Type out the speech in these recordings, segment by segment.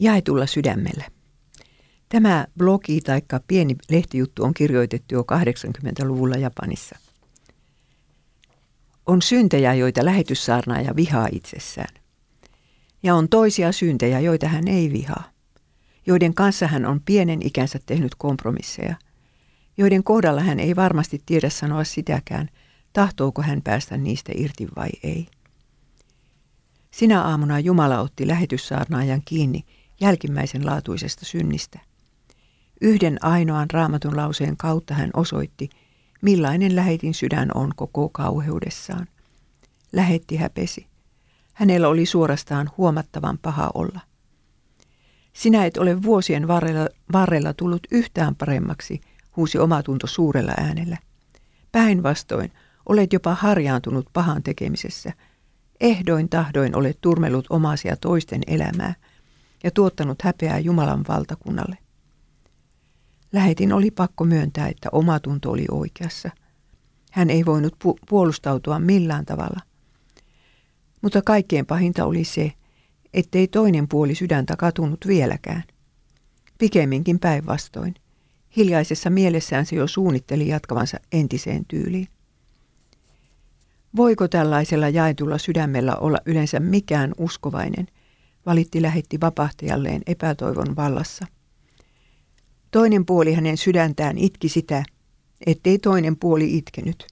Jaetulla sydämellä. Tämä blogi tai pieni lehtijuttu on kirjoitettu jo 80-luvulla Japanissa. On syntejä, joita lähetyssaarnaaja vihaa itsessään. Ja on toisia syntejä, joita hän ei vihaa. Joiden kanssa hän on pienen ikänsä tehnyt kompromisseja. Joiden kohdalla hän ei varmasti tiedä sanoa sitäkään, tahtooko hän päästä niistä irti vai ei. Sinä aamuna Jumala otti lähetyssaarnaajan kiinni jälkimmäisen laatuisesta synnistä. Yhden ainoan raamatun lauseen kautta hän osoitti, millainen lähetin sydän on koko kauheudessaan. Lähetti häpesi. Hänellä oli suorastaan huomattavan paha olla. Sinä et ole vuosien varrella, varrella tullut yhtään paremmaksi, huusi omatunto suurella äänellä. Päinvastoin, olet jopa harjaantunut pahan tekemisessä – Ehdoin tahdoin olet turmellut omasia toisten elämää ja tuottanut häpeää Jumalan valtakunnalle. Lähetin oli pakko myöntää, että oma tunto oli oikeassa. Hän ei voinut pu- puolustautua millään tavalla. Mutta kaikkein pahinta oli se, ettei toinen puoli sydäntä katunut vieläkään. Pikemminkin päinvastoin. Hiljaisessa mielessään se jo suunnitteli jatkavansa entiseen tyyliin. Voiko tällaisella jaetulla sydämellä olla yleensä mikään uskovainen, valitti lähetti vapahtajalleen epätoivon vallassa. Toinen puoli hänen sydäntään itki sitä, ettei toinen puoli itkenyt.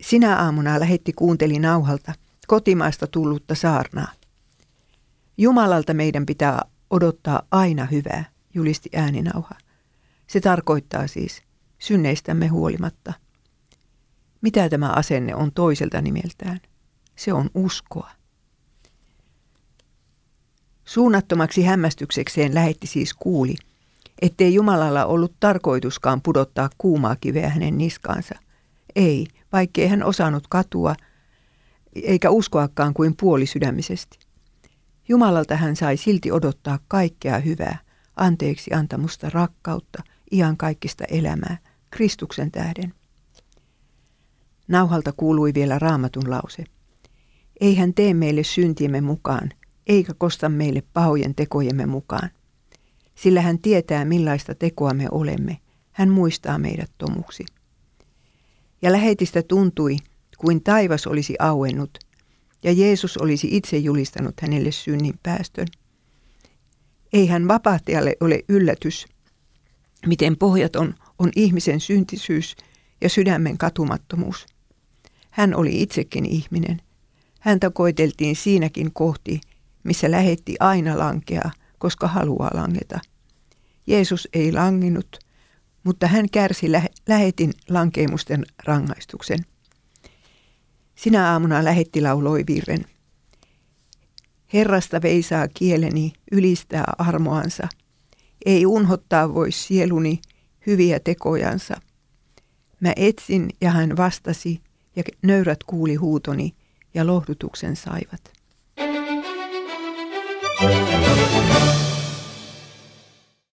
Sinä aamuna lähetti kuunteli nauhalta kotimaasta tullutta saarnaa. Jumalalta meidän pitää odottaa aina hyvää, julisti ääninauha. Se tarkoittaa siis synneistämme huolimatta – mitä tämä asenne on toiselta nimeltään? Se on uskoa. Suunnattomaksi hämmästyksekseen lähetti siis kuuli, ettei Jumalalla ollut tarkoituskaan pudottaa kuumaa kiveä hänen niskaansa. Ei, vaikkei hän osannut katua, eikä uskoakaan kuin puolisydämisesti. Jumalalta hän sai silti odottaa kaikkea hyvää, anteeksi antamusta rakkautta, kaikista elämää, Kristuksen tähden. Nauhalta kuului vielä raamatun lause. Ei hän tee meille syntiemme mukaan, eikä kosta meille pahojen tekojemme mukaan. Sillä hän tietää millaista tekoa me olemme. Hän muistaa meidät tomuksi. Ja lähetistä tuntui, kuin taivas olisi auennut, ja Jeesus olisi itse julistanut hänelle synnin päästön. Ei hän vapahtajalle ole yllätys, miten pohjaton on ihmisen syntisyys ja sydämen katumattomuus. Hän oli itsekin ihminen. Häntä koiteltiin siinäkin kohti, missä lähetti aina lankea, koska haluaa langeta. Jeesus ei langinut, mutta hän kärsi lä- lähetin lankeemusten rangaistuksen. Sinä aamuna lähetti lauloi virren. Herrasta veisaa kieleni, ylistää armoansa. Ei unhottaa voi sieluni hyviä tekojansa. Mä etsin ja hän vastasi, ja nöyrät kuuli huutoni ja lohdutuksen saivat.